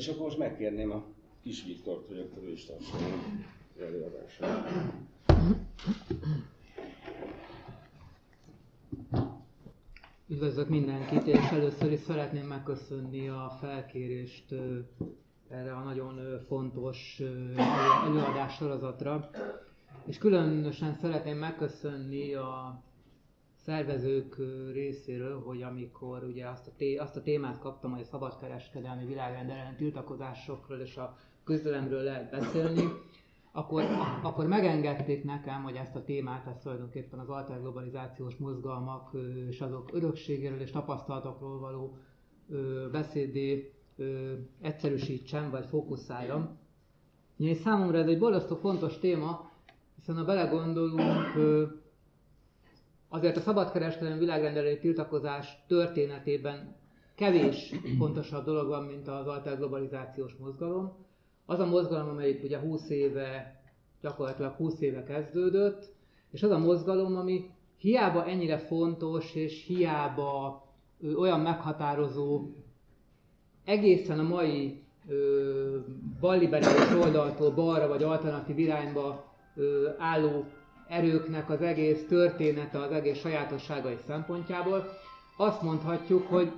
És akkor most megkérném a kis Viktort, hogy akkor ő is tartson előadását. Üdvözlök mindenkit, és először is szeretném megköszönni a felkérést erre a nagyon fontos előadás sorozatra. És különösen szeretném megköszönni a szervezők részéről, hogy amikor ugye azt a, té- azt a témát kaptam, hogy a szabadkereskedelmi világrendelen tiltakozásokról és a közelemről lehet beszélni, akkor, akkor megengedték nekem, hogy ezt a témát, ezt tulajdonképpen az alterglobalizációs mozgalmak és azok örökségéről és tapasztalatokról való beszédé egyszerűsítsem, vagy fókuszáljam. És számomra ez egy borzasztó fontos téma, hiszen ha belegondolunk, azért a szabadkereskedelmi világrendelői tiltakozás történetében kevés fontosabb dolog van, mint az alterglobalizációs mozgalom. Az a mozgalom, amelyik ugye 20 éve, gyakorlatilag 20 éve kezdődött, és az a mozgalom, ami hiába ennyire fontos, és hiába olyan meghatározó egészen a mai balliberális oldaltól balra vagy alternatív irányba ö, álló erőknek az egész története, az egész sajátosságai szempontjából, azt mondhatjuk, hogy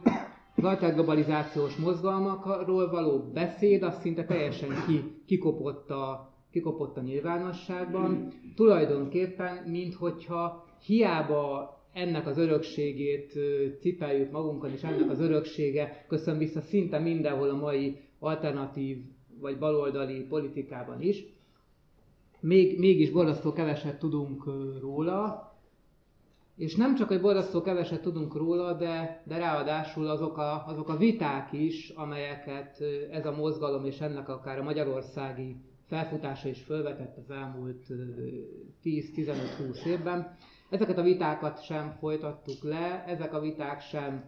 az alterglobalizációs mozgalmakról való beszéd az szinte teljesen ki, kikopott, a, kikopott a nyilvánosságban. Tulajdonképpen, minthogyha hiába ennek az örökségét cipeljük magunkon, és ennek az öröksége köszön vissza szinte mindenhol a mai alternatív vagy baloldali politikában is. Még, mégis borzasztó keveset tudunk róla, és nem csak, hogy borzasztó keveset tudunk róla, de, de ráadásul azok a, azok a viták is, amelyeket ez a mozgalom és ennek akár a magyarországi felfutása is felvetett az elmúlt 10-15-20 évben, Ezeket a vitákat sem folytattuk le, ezek a viták sem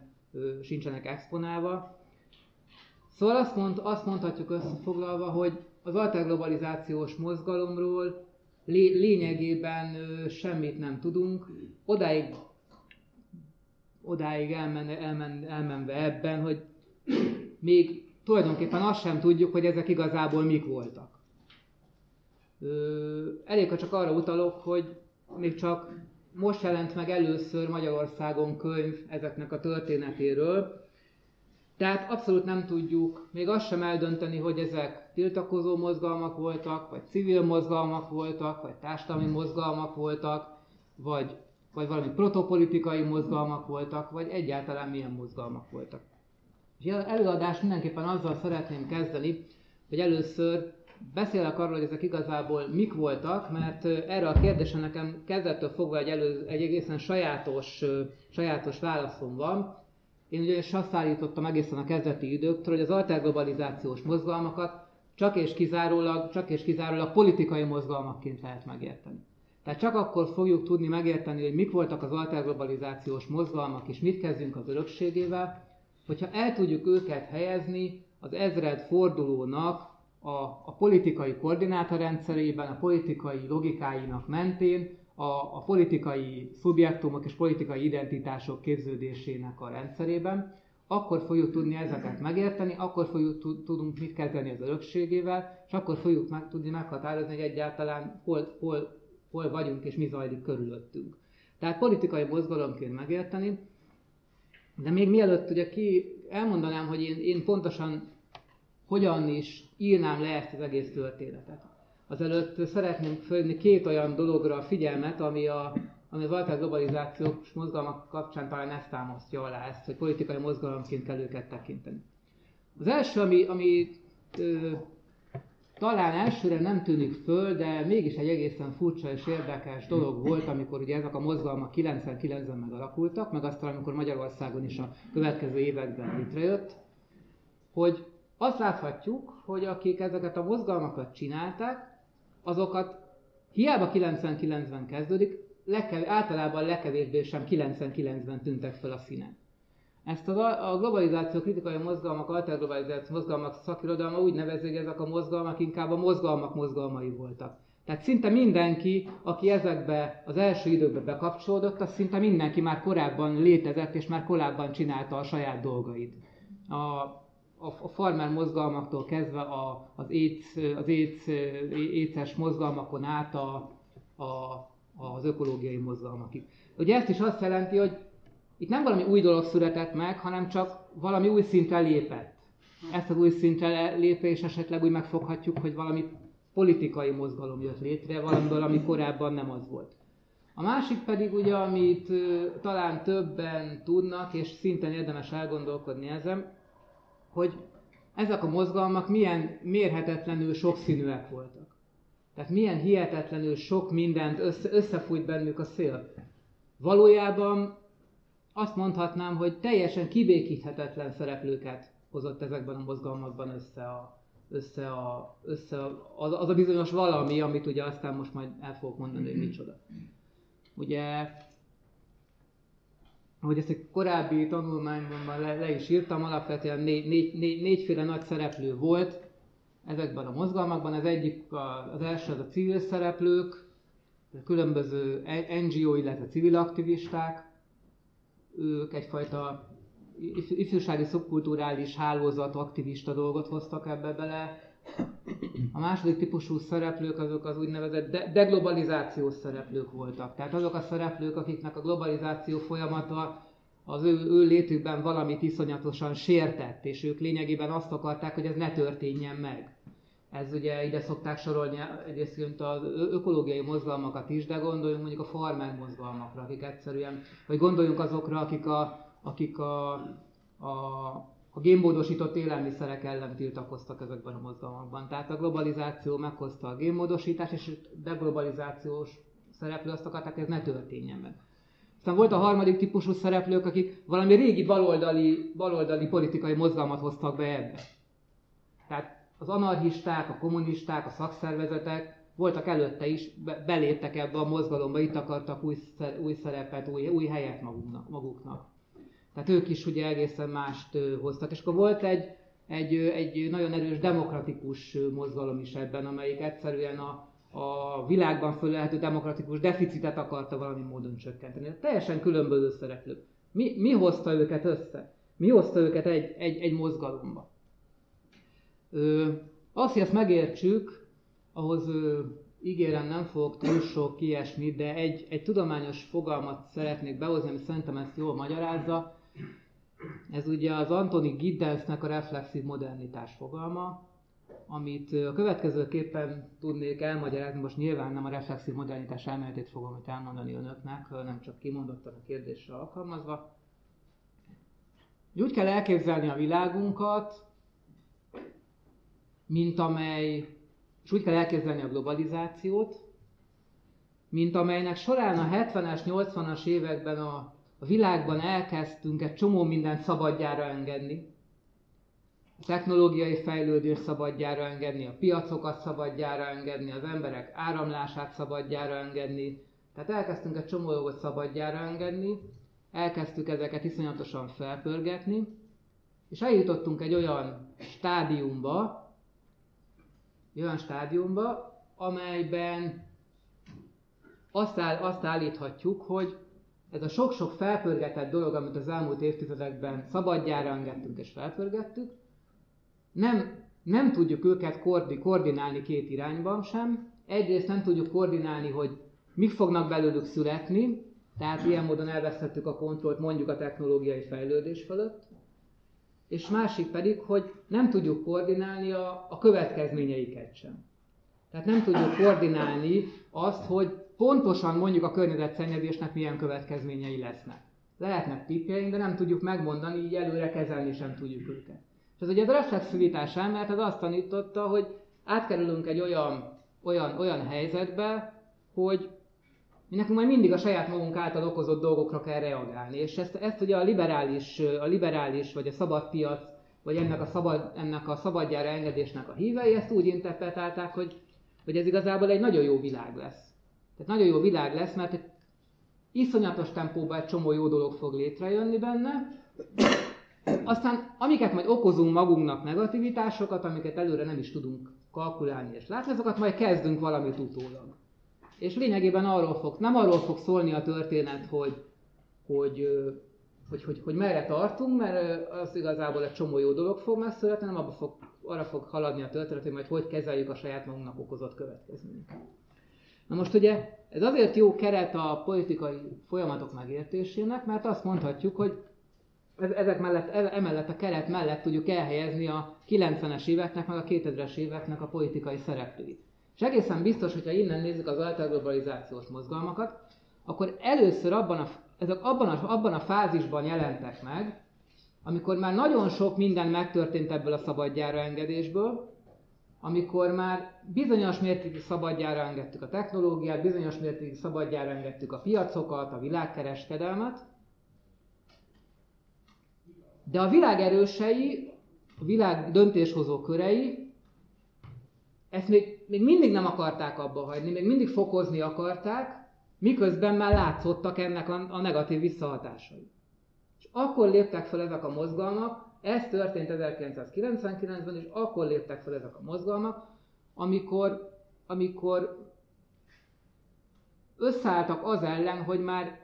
sincsenek exponálva. Szóval azt, mond, azt mondhatjuk összefoglalva, hogy az alterglobalizációs mozgalomról lé, lényegében semmit nem tudunk. Odáig, odáig elmen, elmen, elmenve ebben, hogy még tulajdonképpen azt sem tudjuk, hogy ezek igazából mik voltak. Elég, ha csak arra utalok, hogy még csak most jelent meg először Magyarországon könyv ezeknek a történetéről, tehát abszolút nem tudjuk még azt sem eldönteni, hogy ezek tiltakozó mozgalmak voltak, vagy civil mozgalmak voltak, vagy társadalmi mozgalmak voltak, vagy, vagy valami protopolitikai mozgalmak voltak, vagy egyáltalán milyen mozgalmak voltak. És előadást mindenképpen azzal szeretném kezdeni, hogy először beszélek arról, hogy ezek igazából mik voltak, mert erre a kérdésre nekem kezdettől fogva egy, elő, egy egészen sajátos, sajátos válaszom van. Én ugyanis azt állítottam egészen a kezdeti időktől, hogy az alterglobalizációs mozgalmakat csak és kizárólag, csak és kizárólag politikai mozgalmakként lehet megérteni. Tehát csak akkor fogjuk tudni megérteni, hogy mik voltak az alterglobalizációs mozgalmak, és mit kezdünk az örökségével, hogyha el tudjuk őket helyezni az ezred fordulónak a, a politikai koordinátorrendszerében, a politikai logikáinak mentén, a, a politikai szubjektumok és politikai identitások képződésének a rendszerében, akkor fogjuk tudni ezeket megérteni, akkor fogjuk tudunk mit kezdeni az örökségével, és akkor fogjuk meg, tudni meghatározni, hogy egyáltalán hol, hol, hol vagyunk és mi zajlik körülöttünk. Tehát politikai mozgalomként megérteni, de még mielőtt ugye ki elmondanám, hogy én, én pontosan hogyan is írnám le ezt az egész történetet. Azelőtt szeretném fölni két olyan dologra a figyelmet, ami, a, ami altár globalizációs mozgalmak kapcsán talán ezt támasztja alá ezt, hogy politikai mozgalomként kell őket tekinteni. Az első, ami, ami ö, talán elsőre nem tűnik föl, de mégis egy egészen furcsa és érdekes dolog volt, amikor ugye ezek a mozgalmak 99-ben megalakultak, meg aztán amikor Magyarországon is a következő években létrejött, hogy azt láthatjuk, hogy akik ezeket a mozgalmakat csinálták, azokat hiába 99-ben kezdődik, lekev, általában legkevésbé sem 99-ben tűntek fel a színen. Ezt a, a globalizáció kritikai mozgalmak, alterglobalizáció mozgalmak szakirodalma úgy nevezi, hogy ezek a mozgalmak inkább a mozgalmak mozgalmai voltak. Tehát szinte mindenki, aki ezekbe az első időkbe bekapcsolódott, az szinte mindenki már korábban létezett, és már korábban csinálta a saját dolgait. A, a farmer mozgalmaktól kezdve a, az éc, az éc, éces mozgalmakon át a, a, az ökológiai mozgalmakig. Ugye ezt is azt jelenti, hogy itt nem valami új dolog született meg, hanem csak valami új szintre lépett. Ezt az új szintre lépés esetleg úgy megfoghatjuk, hogy valami politikai mozgalom jött létre, valamiből, ami korábban nem az volt. A másik pedig ugye, amit talán többen tudnak, és szintén érdemes elgondolkodni ezen, hogy ezek a mozgalmak milyen mérhetetlenül sokszínűek voltak. Tehát milyen hihetetlenül sok mindent össze, összefújt bennük a szél. Valójában azt mondhatnám, hogy teljesen kibékíthetetlen szereplőket hozott ezekben a mozgalmakban össze, a, össze, a, össze a, az, az a bizonyos valami, amit ugye aztán most majd el fogok mondani, hogy micsoda. Ugye, ahogy ezt egy korábbi tanulmányban le, le is írtam, alapvetően négy, négy, négy, négyféle nagy szereplő volt ezekben a mozgalmakban. Az egyik, az első az a civil szereplők, a különböző NGO, illetve civil aktivisták, ők egyfajta ifjúsági szubkulturális hálózat aktivista dolgot hoztak ebbe bele. A második típusú szereplők azok az úgynevezett de- deglobalizációs szereplők voltak. Tehát azok a szereplők, akiknek a globalizáció folyamata az ő, ő létükben valamit iszonyatosan sértett, és ők lényegében azt akarták, hogy ez ne történjen meg. Ez ugye ide szokták sorolni egyébként az ökológiai mozgalmakat is, de gondoljunk mondjuk a farmer mozgalmakra, akik egyszerűen, vagy gondoljunk azokra, akik a, akik a, a, a génmódosított élelmiszerek ellen tiltakoztak ezekben a mozgalmakban. Tehát a globalizáció meghozta a génmódosítást, és deglobalizációs szereplő azt akarták, hogy ez ne történjen meg. Aztán volt a harmadik típusú szereplők, akik valami régi baloldali, baloldali politikai mozgalmat hoztak be ebbe. Tehát az anarchisták, a kommunisták, a szakszervezetek voltak előtte is, beléptek ebbe a mozgalomba, itt akartak új, új szerepet, új, új helyet maguknak, maguknak. Tehát ők is ugye egészen mást hoztak. És akkor volt egy, egy, egy nagyon erős demokratikus mozgalom is ebben, amelyik egyszerűen a, a világban fölelhető demokratikus deficitet akarta valami módon csökkenteni. Teljesen különböző szereplők. Mi, mi hozta őket össze? Mi hozta őket egy, egy, egy mozgalomba? Ö, azt, hogy ezt megértsük, ahhoz ö, ígérem nem fogok túl sok ilyesmit, de egy, egy tudományos fogalmat szeretnék behozni, ami szerintem ezt jól magyarázza. Ez ugye az Antoni Giddensnek a reflexív modernitás fogalma, amit a következőképpen tudnék elmagyarázni, most nyilván nem a reflexív modernitás elméletét fogom itt elmondani önöknek, nem csak kimondottan a kérdésre alkalmazva. Úgy kell elképzelni a világunkat, mint amely, és úgy kell elképzelni a globalizációt, mint amelynek során a 70-es, 80-as években a, a világban elkezdtünk egy csomó mindent szabadjára engedni. A technológiai fejlődés szabadjára engedni, a piacokat szabadjára engedni, az emberek áramlását szabadjára engedni. Tehát elkezdtünk egy csomó dolgot szabadjára engedni, elkezdtük ezeket iszonyatosan felpörgetni, és eljutottunk egy olyan stádiumba, olyan stádiumba, amelyben azt, áll, azt állíthatjuk, hogy ez a sok-sok felpörgetett dolog, amit az elmúlt évtizedekben szabadjára engedtünk és felpörgettük, nem, nem tudjuk őket koordi, koordinálni két irányban sem. Egyrészt nem tudjuk koordinálni, hogy mik fognak belőlük születni, tehát ilyen módon elvesztettük a kontrollt mondjuk a technológiai fejlődés fölött és másik pedig, hogy nem tudjuk koordinálni a, a következményeiket sem. Tehát nem tudjuk koordinálni azt, hogy pontosan mondjuk a környezetszennyezésnek milyen következményei lesznek. Lehetnek tippjeink, de nem tudjuk megmondani, így előre kezelni sem tudjuk őket. És ez ugye a reflexivitás elmélet az azt tanította, hogy átkerülünk egy olyan, olyan, olyan helyzetbe, hogy mi nekünk majd mindig a saját magunk által okozott dolgokra kell reagálni. És ezt, ezt ugye a liberális, a liberális vagy a szabad piac, vagy ennek a, szabad, ennek a szabadjára engedésnek a hívei ezt úgy interpretálták, hogy, hogy ez igazából egy nagyon jó világ lesz. Tehát nagyon jó világ lesz, mert egy iszonyatos tempóban egy csomó jó dolog fog létrejönni benne, aztán amiket majd okozunk magunknak negativitásokat, amiket előre nem is tudunk kalkulálni és látni, azokat majd kezdünk valamit utólag. És lényegében arról fog, nem arról fog szólni a történet, hogy, hogy hogy, hogy, hogy merre tartunk, mert az igazából egy csomó jó dolog fog megszületni, nem abba fog, arra fog haladni a történet, hogy majd hogy kezeljük a saját magunknak okozott következményeket. Na most ugye ez azért jó keret a politikai folyamatok megértésének, mert azt mondhatjuk, hogy ezek mellett, e, emellett a keret mellett tudjuk elhelyezni a 90-es éveknek, meg a 2000-es éveknek a politikai szereplőit. És egészen biztos, hogyha innen nézzük az alterglobalizációs mozgalmakat, akkor először abban a, ezek abban a, abban a fázisban jelentek meg, amikor már nagyon sok minden megtörtént ebből a szabadjára engedésből, amikor már bizonyos mértékig szabadjára engedtük a technológiát, bizonyos mértékig szabadjára engedtük a piacokat, a világkereskedelmet, de a világ erősei, a világ döntéshozó körei ezt még, még mindig nem akarták abba hagyni, még mindig fokozni akarták, miközben már látszottak ennek a, a negatív visszahatásai. És akkor léptek fel ezek a mozgalmak, ez történt 1999-ben, és akkor léptek fel ezek a mozgalmak, amikor, amikor összeálltak az ellen, hogy már,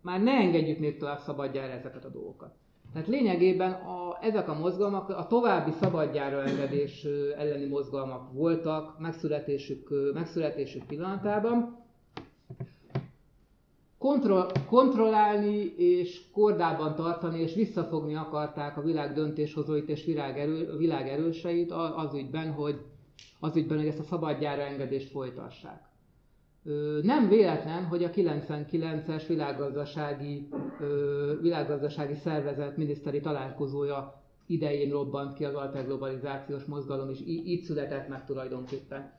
már ne engedjük még tovább szabadjára ezeket a dolgokat. Tehát lényegében a, ezek a mozgalmak a további szabadjára engedés elleni mozgalmak voltak megszületésük, megszületésük pillanatában. Kontroll, kontrollálni és kordában tartani és visszafogni akarták a világ döntéshozóit és világ, erő, az ügyben, hogy, az ügyben, hogy ezt a szabadjára engedést folytassák. Nem véletlen, hogy a 99-es világgazdasági, világgazdasági szervezet miniszteri találkozója idején robbant ki az alterglobalizációs mozgalom, és így született meg tulajdonképpen.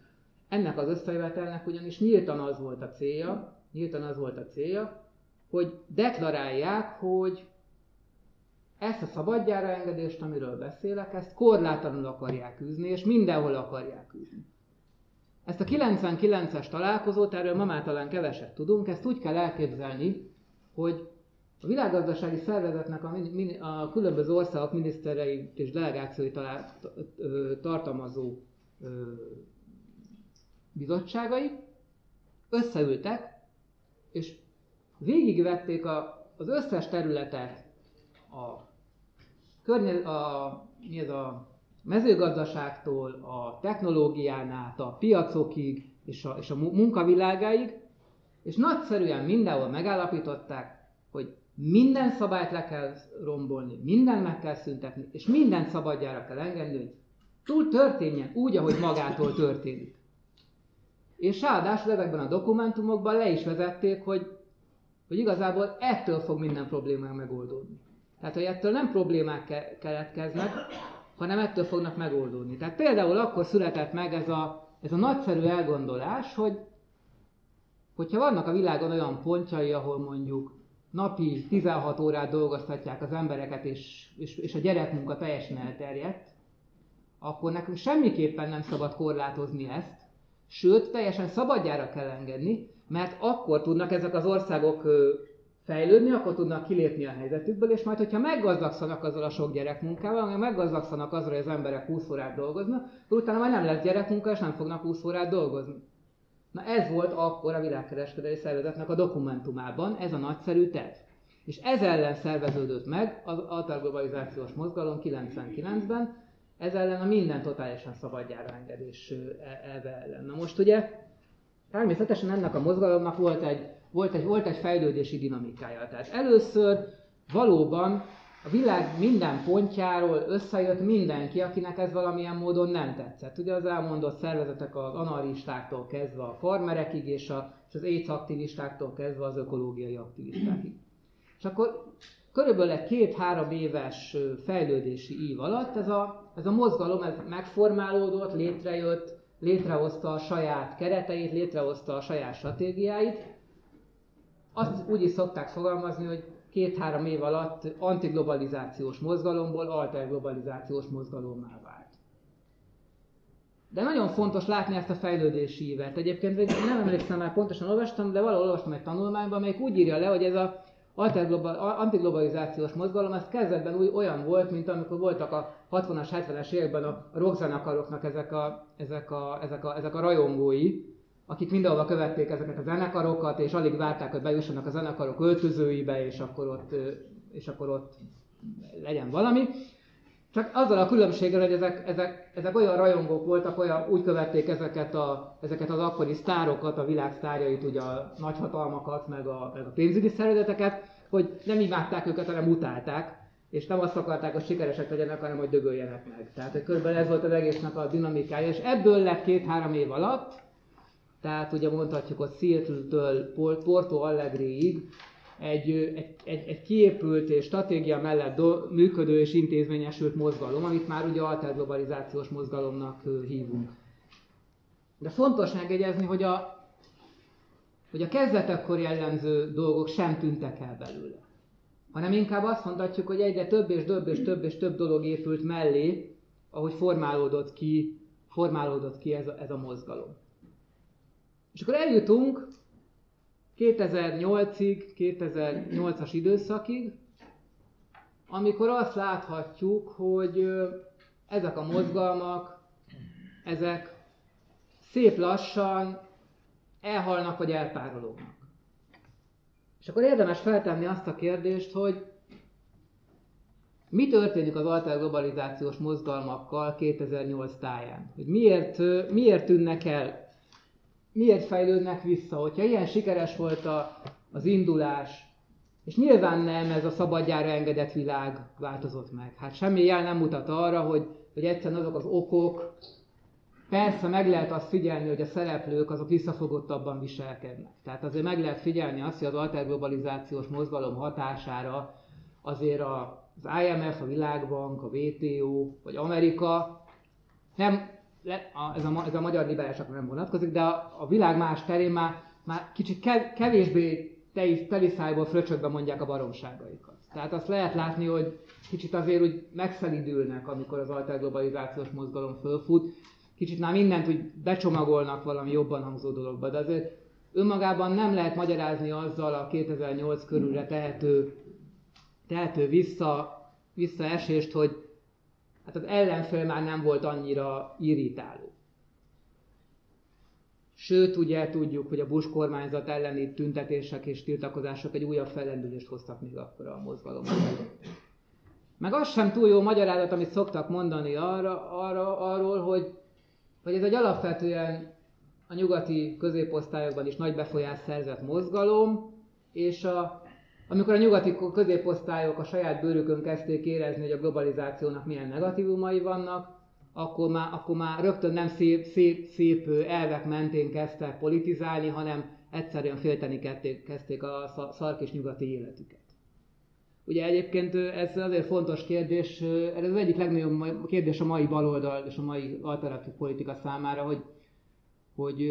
Ennek az összejövetelnek ugyanis nyíltan az volt a célja, nyíltan az volt a célja, hogy deklarálják, hogy ezt a szabadjára engedést, amiről beszélek, ezt korlátlanul akarják űzni, és mindenhol akarják űzni. Ezt a 99-es találkozót, erről ma már talán keveset tudunk, ezt úgy kell elképzelni, hogy a világgazdasági szervezetnek a, a különböző országok miniszterei és delegációi talál, tartalmazó bizottságai összeültek, és végigvették a, az összes területet a, környe, a, mi ez a mezőgazdaságtól, a technológián át, a piacokig és a, és a munkavilágáig, és nagyszerűen mindenhol megállapították, hogy minden szabályt le kell rombolni, minden meg kell szüntetni, és minden szabadjára kell engedni, hogy túl történjen úgy, ahogy magától történik. És ráadásul ezekben a dokumentumokban le is vezették, hogy, hogy igazából ettől fog minden problémák megoldódni. Tehát, hogy ettől nem problémák keletkeznek, hanem ettől fognak megoldódni. Tehát például akkor született meg ez a, ez a nagyszerű elgondolás, hogy hogyha vannak a világon olyan pontjai, ahol mondjuk napi 16 órát dolgoztatják az embereket, és, és, és a gyerekmunka teljesen elterjedt, akkor nekünk semmiképpen nem szabad korlátozni ezt, sőt, teljesen szabadjára kell engedni, mert akkor tudnak ezek az országok fejlődni, akkor tudnak kilépni a helyzetükből, és majd, hogyha meggazdagszanak azzal a sok gyerekmunkával, vagy meggazdagszanak azzal, hogy az emberek 20 órát dolgoznak, akkor utána majd nem lesz gyerekmunka, és nem fognak 20 órát dolgozni. Na ez volt akkor a világkereskedelmi szervezetnek a dokumentumában, ez a nagyszerű terv. És ez ellen szerveződött meg az alterglobalizációs mozgalom 99-ben, ez ellen a minden totálisan szabadjára engedés e, elve ellen. Na most ugye természetesen ennek a mozgalomnak volt egy volt egy, volt egy fejlődési dinamikája. Tehát először valóban a világ minden pontjáról összejött mindenki, akinek ez valamilyen módon nem tetszett. Ugye az elmondott szervezetek az analistáktól kezdve a farmerekig, és, a, és az AIDS aktivistáktól kezdve az ökológiai aktivistákig. És akkor körülbelül két-három éves fejlődési ív alatt ez a, ez a mozgalom ez megformálódott, létrejött, létrehozta a saját kereteit, létrehozta a saját stratégiáit, azt úgy is szokták fogalmazni, hogy két-három év alatt antiglobalizációs mozgalomból alterglobalizációs mozgalommá vált. De nagyon fontos látni ezt a fejlődési ívet. Egyébként nem emlékszem már pontosan olvastam, de valahol olvastam egy tanulmányban, amelyik úgy írja le, hogy ez a antiglobalizációs mozgalom, ez kezdetben új, olyan volt, mint amikor voltak a 60-as, 70-es években a rockzenekaroknak ezek a, ezek a, ezek a, ezek a rajongói, akik mindenhol követték ezeket a zenekarokat, és alig várták, hogy bejussanak a zenekarok öltözőibe, és akkor ott és akkor ott legyen valami. Csak azzal a különbséggel, hogy ezek, ezek, ezek olyan rajongók voltak, olyan, úgy követték ezeket, a, ezeket az akkori sztárokat, a világ sztárjait, ugye a nagyhatalmakat, meg a, meg a pénzügyi szervezeteket, hogy nem imádták őket, hanem utálták, és nem azt akarták, hogy sikeresek legyenek, hanem hogy dögöljenek meg. Tehát hogy körülbelül ez volt az egésznek a dinamikája, és ebből lett két-három év alatt, tehát ugye mondhatjuk, hogy Seattle-től Porto Allegréig egy, egy, egy, egy kiépült és stratégia mellett do, működő és intézményesült mozgalom, amit már ugye alterglobalizációs mozgalomnak hívunk. De fontos megjegyezni, hogy a, hogy a kezdetekkor jellemző dolgok sem tűntek el belőle. Hanem inkább azt mondhatjuk, hogy egyre több és több és több és több dolog épült mellé, ahogy formálódott ki, formálódott ki ez a, ez a mozgalom. És akkor eljutunk 2008-ig, 2008-as időszakig, amikor azt láthatjuk, hogy ezek a mozgalmak, ezek szép lassan elhalnak vagy elpárolognak. És akkor érdemes feltenni azt a kérdést, hogy mi történik az alterglobalizációs mozgalmakkal 2008 táján? Hogy miért, miért tűnnek el miért fejlődnek vissza, hogyha ilyen sikeres volt a, az indulás, és nyilván nem ez a szabadjára engedett világ változott meg. Hát semmi jel nem mutat arra, hogy, hogy egyszerűen azok az okok, persze meg lehet azt figyelni, hogy a szereplők azok visszafogottabban viselkednek. Tehát azért meg lehet figyelni azt, hogy az alterglobalizációs mozgalom hatására azért az IMF, a Világbank, a WTO vagy Amerika nem le, a, ez, a, ez a magyar liberálisakra nem vonatkozik, de a, a világ más terén már, már kicsit kev, kevésbé teliszájból fröcsökbe mondják a baromságaikat. Tehát azt lehet látni, hogy kicsit azért úgy megszelidülnek, amikor az alterglobalizációs mozgalom fölfut. Kicsit már mindent úgy becsomagolnak valami jobban hangzó dologba, de azért önmagában nem lehet magyarázni azzal a 2008 körülre tehető, tehető vissza, visszaesést, hogy hát az ellenfél már nem volt annyira irritáló. Sőt, ugye tudjuk, hogy a Bush kormányzat elleni tüntetések és tiltakozások egy újabb fellendülést hoztak még akkor a mozgalomban. Meg az sem túl jó magyarázat, amit szoktak mondani arra, arra, arról, hogy, hogy ez egy alapvetően a nyugati középosztályokban is nagy befolyás szerzett mozgalom, és a amikor a nyugati középosztályok a saját bőrükön kezdték érezni, hogy a globalizációnak milyen negatívumai vannak, akkor már, akkor már rögtön nem szép, szép, szép elvek mentén kezdtek politizálni, hanem egyszerűen félteni kezdték, a szark és nyugati életüket. Ugye egyébként ez azért fontos kérdés, ez az egyik legnagyobb kérdés a mai baloldal és a mai alternatív politika számára, hogy, hogy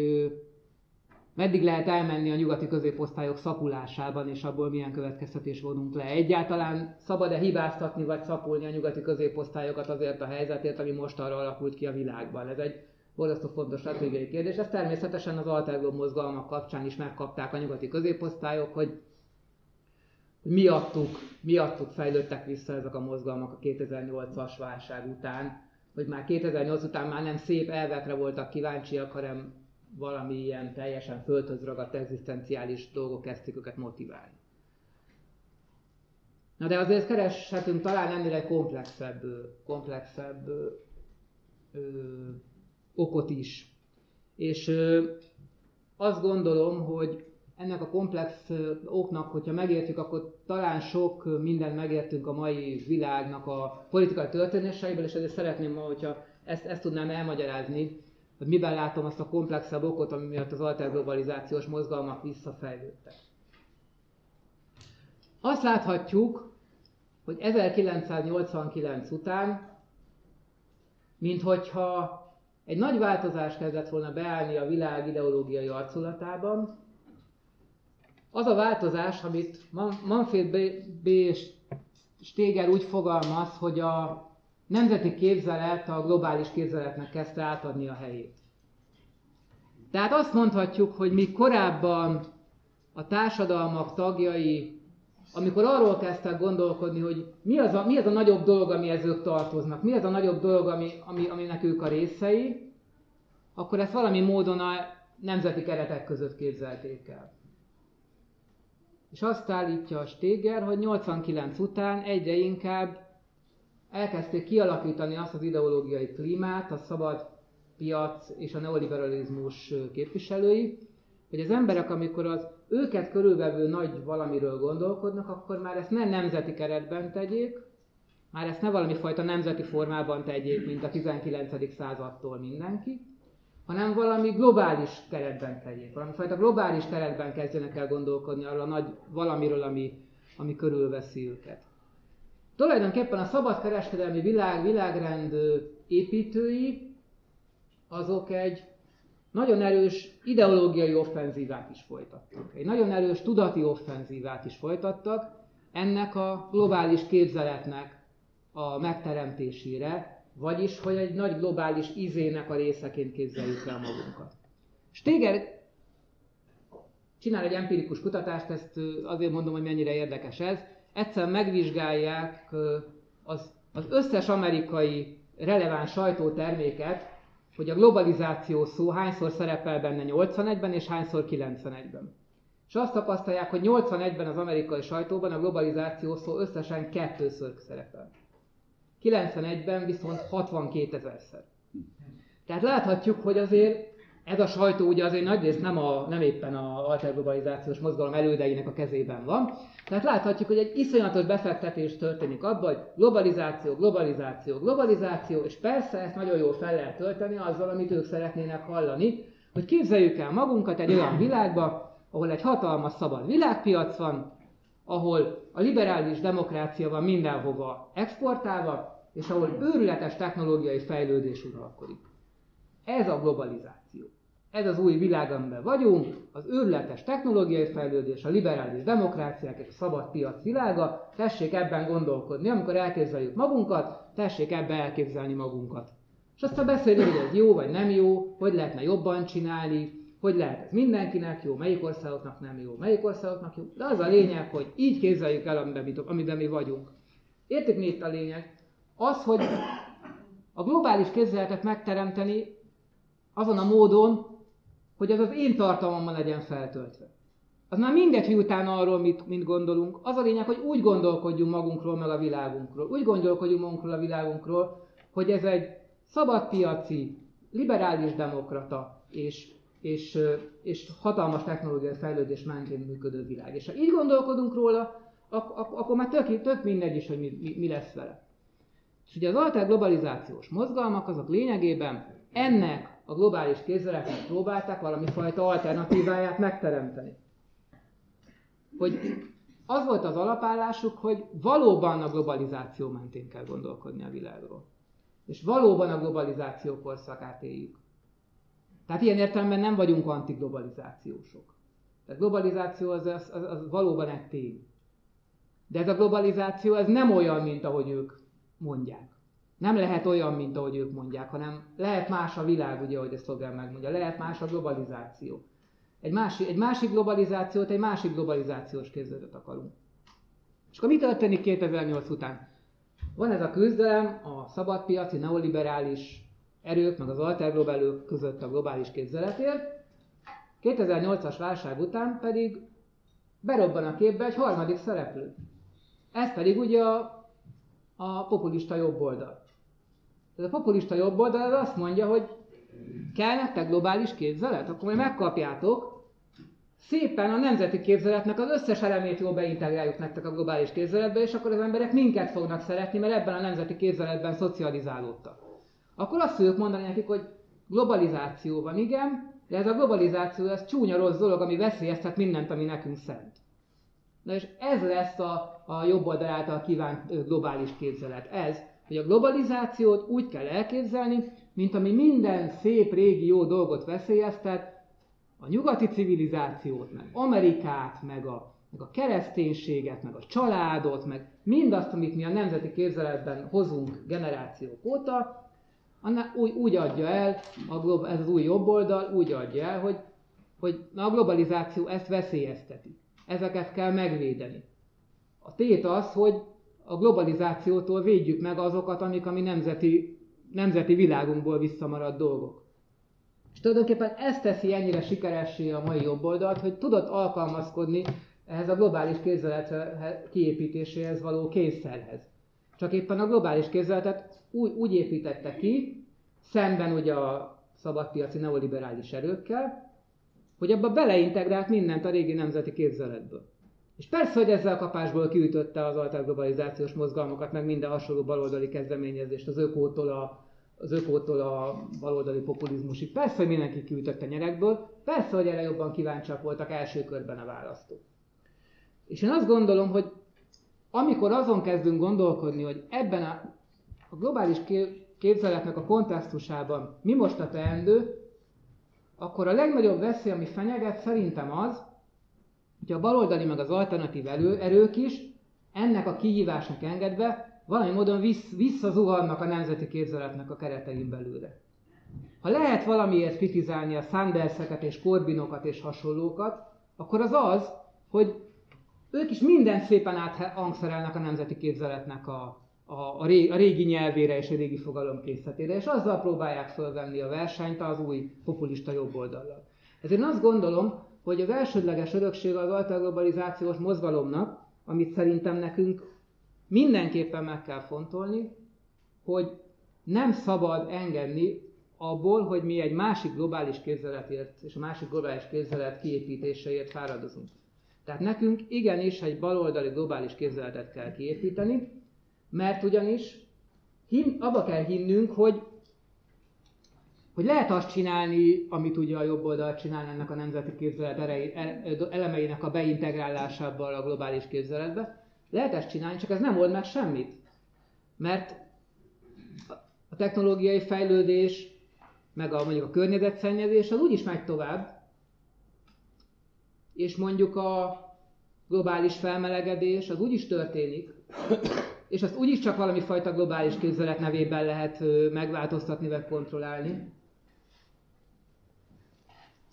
meddig lehet elmenni a nyugati középosztályok szapulásában, és abból milyen következtetés vonunk le. Egyáltalán szabad-e hibáztatni vagy szapulni a nyugati középosztályokat azért a helyzetért, ami most arra alakult ki a világban? Ez egy borzasztó fontos stratégiai kérdés. Ezt természetesen az Alterglob mozgalmak kapcsán is megkapták a nyugati középosztályok, hogy miattuk, miattuk fejlődtek vissza ezek a mozgalmak a 2008-as válság után, hogy már 2008 után már nem szép elvekre voltak kíváncsiak, hanem valami ilyen teljesen földhöz ragadt egzisztenciális dolgok kezdték őket motiválni. Na de azért kereshetünk talán ennél egy komplexebb, komplexebb ö, okot is. És ö, azt gondolom, hogy ennek a komplex oknak, hogyha megértjük, akkor talán sok mindent megértünk a mai világnak a politikai történéseiből, és ezért szeretném, hogyha ezt, ezt tudnám elmagyarázni, hogy miben látom azt a komplexebb okot, ami miatt az alterglobalizációs mozgalmak visszafejlődtek. Azt láthatjuk, hogy 1989 után, minthogyha egy nagy változás kezdett volna beállni a világ ideológiai arculatában, az a változás, amit Manfred B. Steger úgy fogalmaz, hogy a nemzeti képzelet a globális képzeletnek kezdte átadni a helyét. Tehát azt mondhatjuk, hogy mi korábban a társadalmak tagjai, amikor arról kezdtek gondolkodni, hogy mi az a, mi az a nagyobb dolog, amihez ők tartoznak, mi az a nagyobb dolog, ami, ami, aminek ők a részei, akkor ezt valami módon a nemzeti keretek között képzelték el. És azt állítja a Steger, hogy 89 után egyre inkább elkezdték kialakítani azt az ideológiai klímát, a szabad piac és a neoliberalizmus képviselői, hogy az emberek, amikor az őket körülvevő nagy valamiről gondolkodnak, akkor már ezt nem nemzeti keretben tegyék, már ezt ne valami fajta nemzeti formában tegyék, mint a 19. századtól mindenki, hanem valami globális keretben tegyék, valami fajta globális keretben kezdjenek el gondolkodni arról a nagy valamiről, ami, ami körülveszi őket. Tulajdonképpen a szabadkereskedelmi világ, világrend építői, azok egy nagyon erős ideológiai offenzívát is folytattak. Egy nagyon erős tudati offenzívát is folytattak ennek a globális képzeletnek a megteremtésére, vagyis, hogy egy nagy globális izének a részeként képzeljük el magunkat. Steger csinál egy empirikus kutatást, ezt azért mondom, hogy mennyire érdekes ez. Egyszer megvizsgálják az, az összes amerikai releváns sajtóterméket, hogy a globalizáció szó hányszor szerepel benne 81-ben és hányszor 91-ben. És azt tapasztalják, hogy 81-ben az amerikai sajtóban a globalizáció szó összesen kettőször szerepel. 91-ben viszont 62 ezerszer. Tehát láthatjuk, hogy azért ez a sajtó ugye azért nagyrészt nem, a, nem éppen a alterglobalizációs mozgalom elődeinek a kezében van. Tehát láthatjuk, hogy egy iszonyatos befektetés történik abban, hogy globalizáció, globalizáció, globalizáció, és persze ezt nagyon jól fel lehet tölteni azzal, amit ők szeretnének hallani, hogy képzeljük el magunkat egy olyan világba, ahol egy hatalmas szabad világpiac van, ahol a liberális demokrácia van mindenhova exportálva, és ahol őrületes technológiai fejlődés uralkodik. Ez a globalizáció. Ez az új világ, amiben vagyunk, az őrületes technológiai fejlődés, a liberális demokráciák és a szabad piac világa, tessék ebben gondolkodni. Amikor elképzeljük magunkat, tessék ebben elképzelni magunkat. És aztán beszélni, hogy ez jó vagy nem jó, hogy lehetne jobban csinálni, hogy lehet ez mindenkinek jó, melyik országoknak nem jó, melyik országoknak jó. De az a lényeg, hogy így képzeljük el, amiben mi, amiben mi vagyunk. Értik mi itt a lényeg? Az, hogy a globális képzeletet megteremteni azon a módon, hogy az az én tartalmammal legyen feltöltve. Az már mindegy, hogy utána arról mit, mit gondolunk. Az a lényeg, hogy úgy gondolkodjunk magunkról, meg a világunkról. Úgy gondolkodjunk magunkról, a világunkról, hogy ez egy szabadpiaci, liberális demokrata és, és, és hatalmas technológiai fejlődés mentén működő világ. És ha így gondolkodunk róla, ak- ak- akkor már tök, tök mindegy is, hogy mi, mi, mi lesz vele. És ugye az alter globalizációs mozgalmak azok lényegében ennek a globális kézzeleknek próbálták valami fajta alternatíváját megteremteni. Hogy az volt az alapállásuk, hogy valóban a globalizáció mentén kell gondolkodni a világról. És valóban a globalizáció korszakát éljük. Tehát ilyen értelemben nem vagyunk antiglobalizációsok. Tehát globalizáció az, az, az, az valóban egy tény. De ez a globalizáció ez nem olyan, mint ahogy ők mondják nem lehet olyan, mint ahogy ők mondják, hanem lehet más a világ, ugye, ahogy a szlogán megmondja, lehet más a globalizáció. Egy másik, egy másik globalizációt, egy másik globalizációs képzeletet akarunk. És akkor mi történik 2008 után? Van ez a küzdelem a szabadpiaci, neoliberális erők, meg az alterglobálők között a globális képzeletért. 2008-as válság után pedig berobban a képbe egy harmadik szereplő. Ez pedig ugye a, a populista jobb oldal. Ez a populista jobb oldal azt mondja, hogy kell nektek globális képzelet, akkor majd megkapjátok, szépen a nemzeti képzeletnek az összes elemét jól beintegráljuk nektek a globális képzeletbe, és akkor az emberek minket fognak szeretni, mert ebben a nemzeti képzeletben szocializálódtak. Akkor azt fogjuk mondani nekik, hogy globalizáció van, igen, de ez a globalizáció, ez csúnya rossz dolog, ami veszélyeztet mindent, ami nekünk szent. Na és ez lesz a, a jobb oldal által kívánt globális képzelet. Ez, hogy a globalizációt úgy kell elképzelni, mint ami minden szép régi jó dolgot veszélyeztet, a nyugati civilizációt, meg Amerikát, meg a, meg a kereszténységet, meg a családot, meg mindazt, amit mi a nemzeti képzeletben hozunk generációk óta, annál úgy, úgy adja el, a, ez az új jobb oldal úgy adja el, hogy, hogy na, a globalizáció ezt veszélyezteti. Ezeket kell megvédeni. A tét az, hogy a globalizációtól védjük meg azokat, amik a mi nemzeti, nemzeti világunkból visszamaradt dolgok. És tulajdonképpen ez teszi ennyire sikeressé a mai jobboldalt, hogy tudott alkalmazkodni ehhez a globális képzelet kiépítéséhez való kényszerhez. Csak éppen a globális képzeletet úgy, úgy építette ki, szemben ugye a szabadpiaci neoliberális erőkkel, hogy abba beleintegrált mindent a régi nemzeti képzeletből. És persze, hogy ezzel a kapásból kiütötte az alterglobalizációs mozgalmakat, meg minden hasonló baloldali kezdeményezést, az ökótól a, az ökótól a baloldali populizmusig. Persze, hogy mindenki kiütötte nyerekből, persze, hogy erre jobban kíváncsiak voltak első körben a választók. És én azt gondolom, hogy amikor azon kezdünk gondolkodni, hogy ebben a, a globális képzeletnek a kontextusában mi most a teendő, akkor a legnagyobb veszély, ami fenyeget, szerintem az, hogy a baloldali meg az alternatív elő, erők is ennek a kihívásnak engedve valami módon vissz, visszazuhannak a nemzeti képzeletnek a keretein belőle. Ha lehet valamiért kritizálni a Sanderseket és Corbinokat és hasonlókat, akkor az az, hogy ők is minden szépen áthangszerelnek a nemzeti képzeletnek a, a, régi, a régi nyelvére és a régi fogalomkészletére, és azzal próbálják fölvenni a versenyt az új populista jobboldallal. Ezért én azt gondolom, hogy az elsődleges örökség az alterglobalizációs mozgalomnak, amit szerintem nekünk mindenképpen meg kell fontolni, hogy nem szabad engedni abból, hogy mi egy másik globális képzeletért és a másik globális képzelet kiépítéseért fáradozunk. Tehát nekünk igenis egy baloldali globális képzeletet kell kiépíteni, mert ugyanis hin, abba kell hinnünk, hogy, hogy lehet azt csinálni, amit ugye a jobb oldal csinál ennek a nemzeti képzelet erei, e, elemeinek a beintegrálásával a globális képzeletbe. Lehet ezt csinálni, csak ez nem old meg semmit. Mert a technológiai fejlődés, meg a, mondjuk a környezetszennyezés az úgyis megy tovább, és mondjuk a globális felmelegedés az úgyis történik, és azt úgyis csak valami fajta globális képzelet nevében lehet megváltoztatni vagy kontrollálni.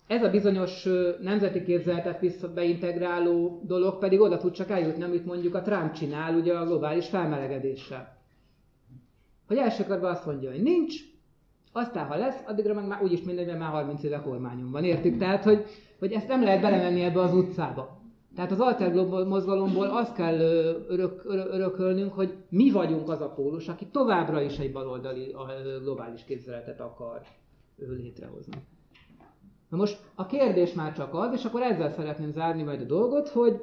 Ez a bizonyos nemzeti képzeletet vissza beintegráló dolog pedig oda tud csak eljutni, amit mondjuk a Trump csinál ugye a globális felmelegedéssel. Hogy első körben azt mondja, hogy nincs, aztán ha lesz, addigra meg már úgyis mindegy, mert már 30 éve kormányon van, értik? Tehát, hogy, hogy ezt nem lehet belemenni ebbe az utcába. Tehát az Alter mozgalomból azt kell örök, örökölnünk, hogy mi vagyunk az a pólus, aki továbbra is egy baloldali globális képzeletet akar létrehozni. Na most a kérdés már csak az, és akkor ezzel szeretném zárni majd a dolgot, hogy,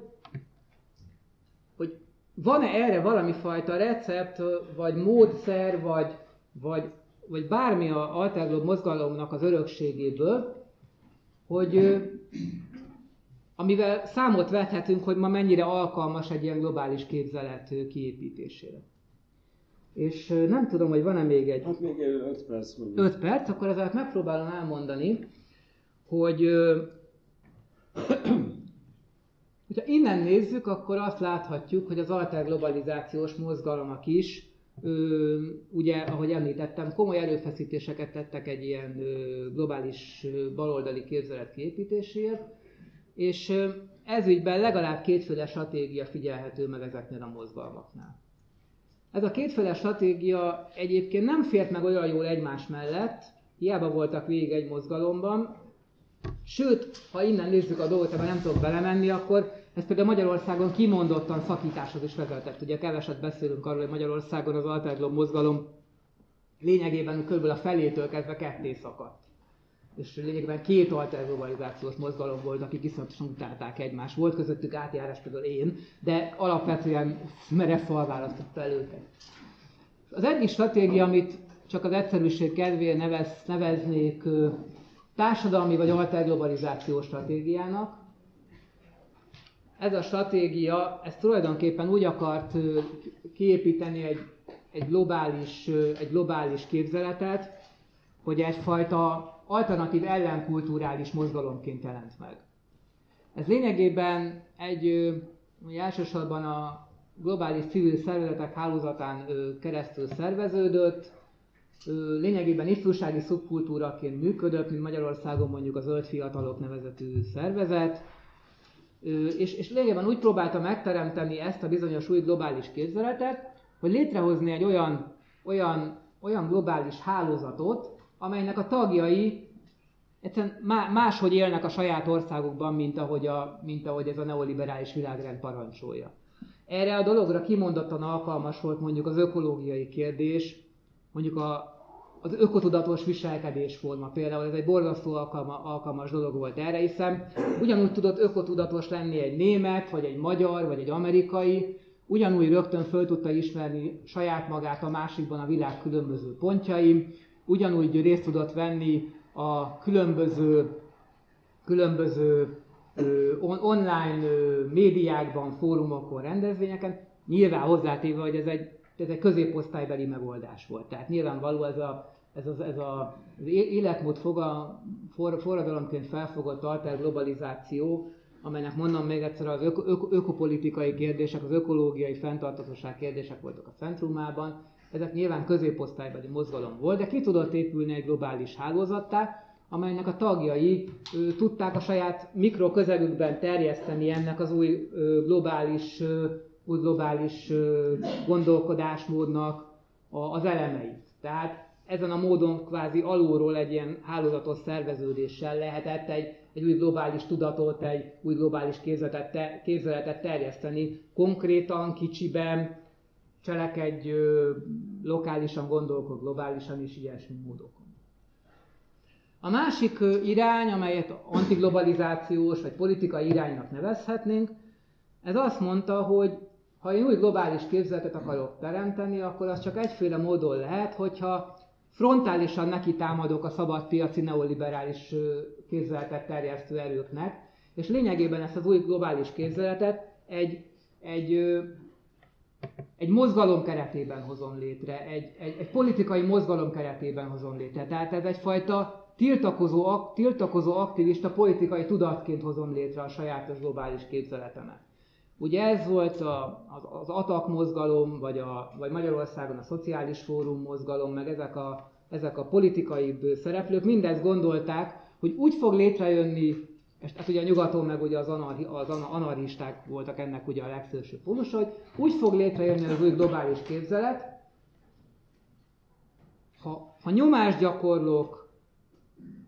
hogy van-e erre valami fajta recept, vagy módszer, vagy, vagy, vagy bármi a Alterglob mozgalomnak az örökségéből, hogy amivel számot vethetünk, hogy ma mennyire alkalmas egy ilyen globális képzelet kiépítésére. És nem tudom, hogy van-e még egy... Hát még 5 perc. 5 perc, akkor ezzel megpróbálom elmondani, hogy hogyha innen nézzük, akkor azt láthatjuk, hogy az alterglobalizációs mozgalmak is, ö, ugye, ahogy említettem, komoly erőfeszítéseket tettek egy ilyen ö, globális ö, baloldali képzelet kiépítéséért, és ez ügyben legalább kétféle stratégia figyelhető meg ezeknél a mozgalmaknál. Ez a kétféle stratégia egyébként nem fért meg olyan jól egymás mellett, hiába voltak végig egy mozgalomban, sőt, ha innen nézzük a dolgot, ebben nem tudok belemenni, akkor ez például Magyarországon kimondottan szakításhoz is vezetett. Ugye keveset beszélünk arról, hogy Magyarországon az Alterglob mozgalom lényegében kb. a felétől kezdve ketté szakadt és lényegében két alterglobalizációs mozgalom volt, akik iszonyatosan utálták egymást. Volt közöttük átjárás például én, de alapvetően merev fal választotta el őket. Az egyik stratégia, amit csak az egyszerűség kedvéért nevez, neveznék társadalmi vagy alterglobalizációs stratégiának, ez a stratégia, ez tulajdonképpen úgy akart kiépíteni egy, egy, globális, egy globális képzeletet, hogy egyfajta alternatív ellenkulturális mozgalomként jelent meg. Ez lényegében egy, elsősorban a globális civil szervezetek hálózatán keresztül szerveződött, lényegében ifjúsági szubkultúraként működött, mint Magyarországon mondjuk az Zöld Fiatalok nevezetű szervezet, és, és lényegében úgy próbálta megteremteni ezt a bizonyos új globális képzeletet, hogy létrehozni egy olyan, olyan, olyan globális hálózatot, amelynek a tagjai egyszerűen máshogy élnek a saját országukban, mint ahogy, a, mint ahogy ez a neoliberális világrend parancsolja. Erre a dologra kimondottan alkalmas volt mondjuk az ökológiai kérdés, mondjuk a, az ökotudatos viselkedésforma. Például, ez egy borzasztó alkalma, alkalmas dolog volt erre, hiszen ugyanúgy tudott ökotudatos lenni egy német, vagy egy magyar, vagy egy amerikai, ugyanúgy rögtön föl tudta ismerni saját magát a másikban a világ különböző pontjaim, ugyanúgy részt tudott venni a különböző, különböző ö, on, online ö, médiákban, fórumokon, rendezvényeken, nyilván hozzátéve, hogy ez egy, ez egy középosztálybeli megoldás volt. Tehát nyilvánvaló ez a, ez, az, ez a, az életmód foga, for, forradalomként felfogott alter globalizáció, amelynek mondom még egyszer az ök, ök, ökopolitikai kérdések, az ökológiai fenntartatosság kérdések voltak a centrumában, ezek nyilván középosztálybeli mozgalom volt, de ki tudott épülni egy globális hálózattá, amelynek a tagjai ö, tudták a saját mikroközegükben terjeszteni ennek az új ö, globális, ö, új globális gondolkodásmódnak az elemeit. Tehát ezen a módon kvázi alulról egy ilyen hálózatos szerveződéssel lehetett egy, egy új globális tudatot, egy új globális képzeletet, te, képzeletet terjeszteni, konkrétan, kicsiben, cselekedj lokálisan, gondolkod globálisan is ilyesmi módokon. A másik irány, amelyet antiglobalizációs vagy politikai iránynak nevezhetnénk, ez azt mondta, hogy ha én új globális képzeletet akarok teremteni, akkor az csak egyféle módon lehet, hogyha frontálisan neki támadok a szabadpiaci neoliberális képzeletet terjesztő erőknek, és lényegében ezt az új globális képzeletet egy, egy egy mozgalom keretében hozom létre, egy, egy, egy politikai mozgalom keretében hozom létre. Tehát ez egyfajta tiltakozó, tiltakozó aktivista politikai tudatként hozom létre a sajátos globális képzeletemet. Ugye ez volt a, az, az ATAK mozgalom, vagy, a, vagy Magyarországon a Szociális Fórum mozgalom, meg ezek a, ezek a politikai szereplők mindezt gondolták, hogy úgy fog létrejönni és hát ugye a nyugaton meg ugye az, anarchi, az anarchisták voltak ennek ugye a legfősőbb pónus, hogy úgy fog létrejönni az új globális képzelet, ha, ha nyomást gyakorlok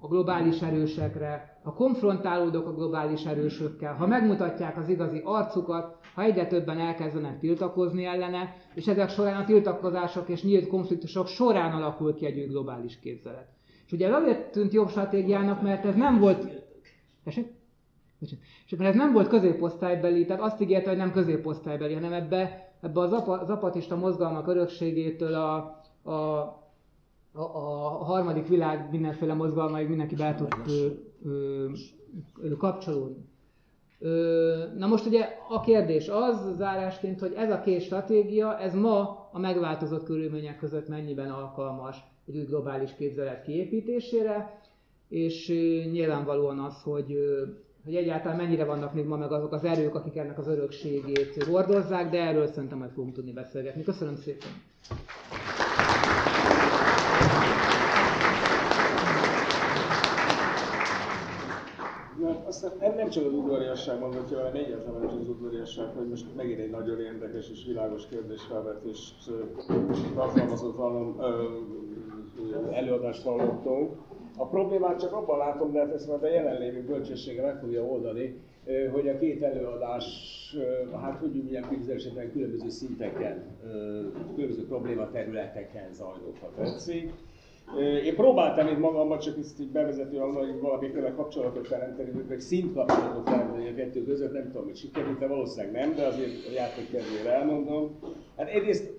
a globális erősekre, ha konfrontálódok a globális erősökkel, ha megmutatják az igazi arcukat, ha egyre többen elkezdenek tiltakozni ellene, és ezek során a tiltakozások és nyílt konfliktusok során alakul ki egy új globális képzelet. És ugye azért tűnt jobb stratégiának, mert ez nem volt Tessék? És akkor ez nem volt középosztálybeli, tehát azt ígérte, hogy nem középosztálybeli, hanem ebbe, ebbe a zapatista mozgalmak örökségétől a, a, a, a harmadik világ mindenféle mozgalmaig mindenki be tud ö, ö, ö, kapcsolódni. Ö, na most ugye a kérdés az zárásként, hogy ez a két stratégia, ez ma a megváltozott körülmények között mennyiben alkalmas egy új globális képzelet kiépítésére, és nyilvánvalóan az, hogy, hogy egyáltalán mennyire vannak még ma meg azok az erők, akik ennek az örökségét hordozzák, de erről szerintem majd fogunk tudni beszélgetni. Köszönöm szépen! Na, aztán nem csak az udvariasság mondhatja, hanem egyáltalán nem csak az udvariasság, hogy most megint egy nagyon érdekes és világos kérdésfelvetést tartalmazott valami előadást hallottunk. A problémát csak abban látom, de hát ezt majd a jelenlévő bölcsessége meg fogja oldani, hogy a két előadás, hát hogy képzelésében különböző szinteken, különböző problématerületeken zajlott, ha tetszik. Én próbáltam itt magammal csak ezt így bevezető hogy valamiféle kapcsolatot teremteni, vagy szintkapcsolatot teremteni a kettő között, nem tudom, hogy sikerült, de valószínűleg nem, de azért a játék kedvére elmondom. Hát egyrészt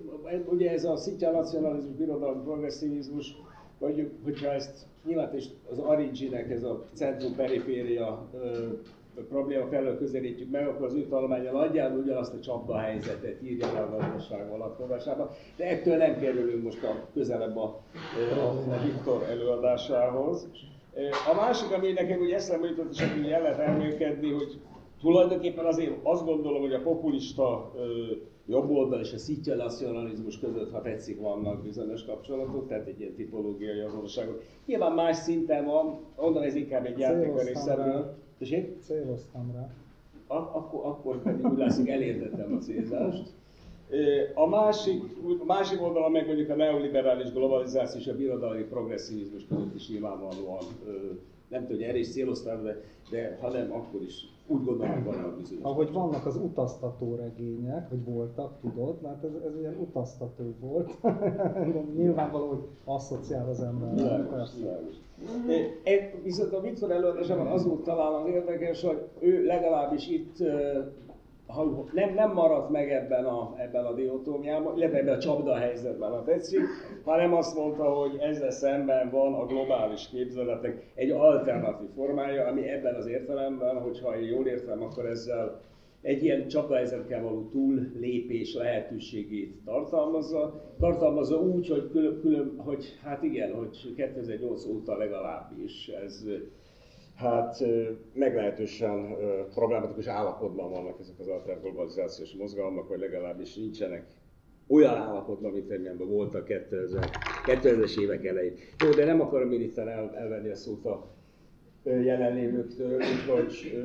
ugye ez a szintja nacionalizmus, birodalom, progresszivizmus, vagy hogyha ezt nyilván is az Ariginek ez a centrum-periféria probléma felől közelítjük meg, akkor az ő tanulmánya nagyjából ugyanazt a csapda helyzetet írja le a gazdaság vonatkozásában, de ettől nem kerülünk most a közelebb a, a, a Viktor előadásához. A másik, ami nekem úgy eszembe jutott, és aki el lehet elmélkedni, hogy tulajdonképpen azért azt gondolom, hogy a populista oldal és a szitja nacionalizmus között, ha tetszik, vannak bizonyos kapcsolatok, tehát egy ilyen tipológiai azonosságok. Nyilván más szinten van, onnan ez inkább egy játékverésszerű. Tessék? Céloztam rá. A- akkor, akkor pedig úgy látszik elértettem a célzást. A másik, a másik oldalon meg mondjuk a neoliberális globalizáció és a birodalmi progresszivizmus között is nyilvánvalóan nem tudom, hogy erre is céloztál, de, de ha nem, akkor is úgy gondolom, van a bizonyos. Ahogy vannak az utaztató regények, vagy voltak, tudod, mert ez, ez ilyen utaztató volt. Nyilvánvaló, hogy asszociál az ember. Világos, világos. Én, viszont a Viktor előadásában az volt talán érdekes, hogy ő legalábbis itt ha nem, nem maradt meg ebben a, ebben a diotómiában, illetve ebben a csapda helyzetben, ha tetszik, hanem azt mondta, hogy ezzel szemben van a globális képzeletek egy alternatív formája, ami ebben az értelemben, hogyha én jól értem, akkor ezzel egy ilyen csapdahelyzetkel való túllépés lehetőségét tartalmazza. Tartalmazza úgy, hogy, külön, külön, hogy hát igen, hogy 2008 óta legalábbis ez hát meglehetősen problematikus állapotban vannak ezek az alterglobalizációs mozgalmak, vagy legalábbis nincsenek olyan állapotban, mint amilyenben voltak 2000, 2000-es évek elején. Jó, de nem akarom én itt el, elvenni a szót a jelenlévőktől, úgyhogy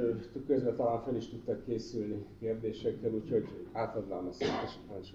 közben talán fel is tudtak készülni kérdésekkel, úgyhogy átadnám a szót, és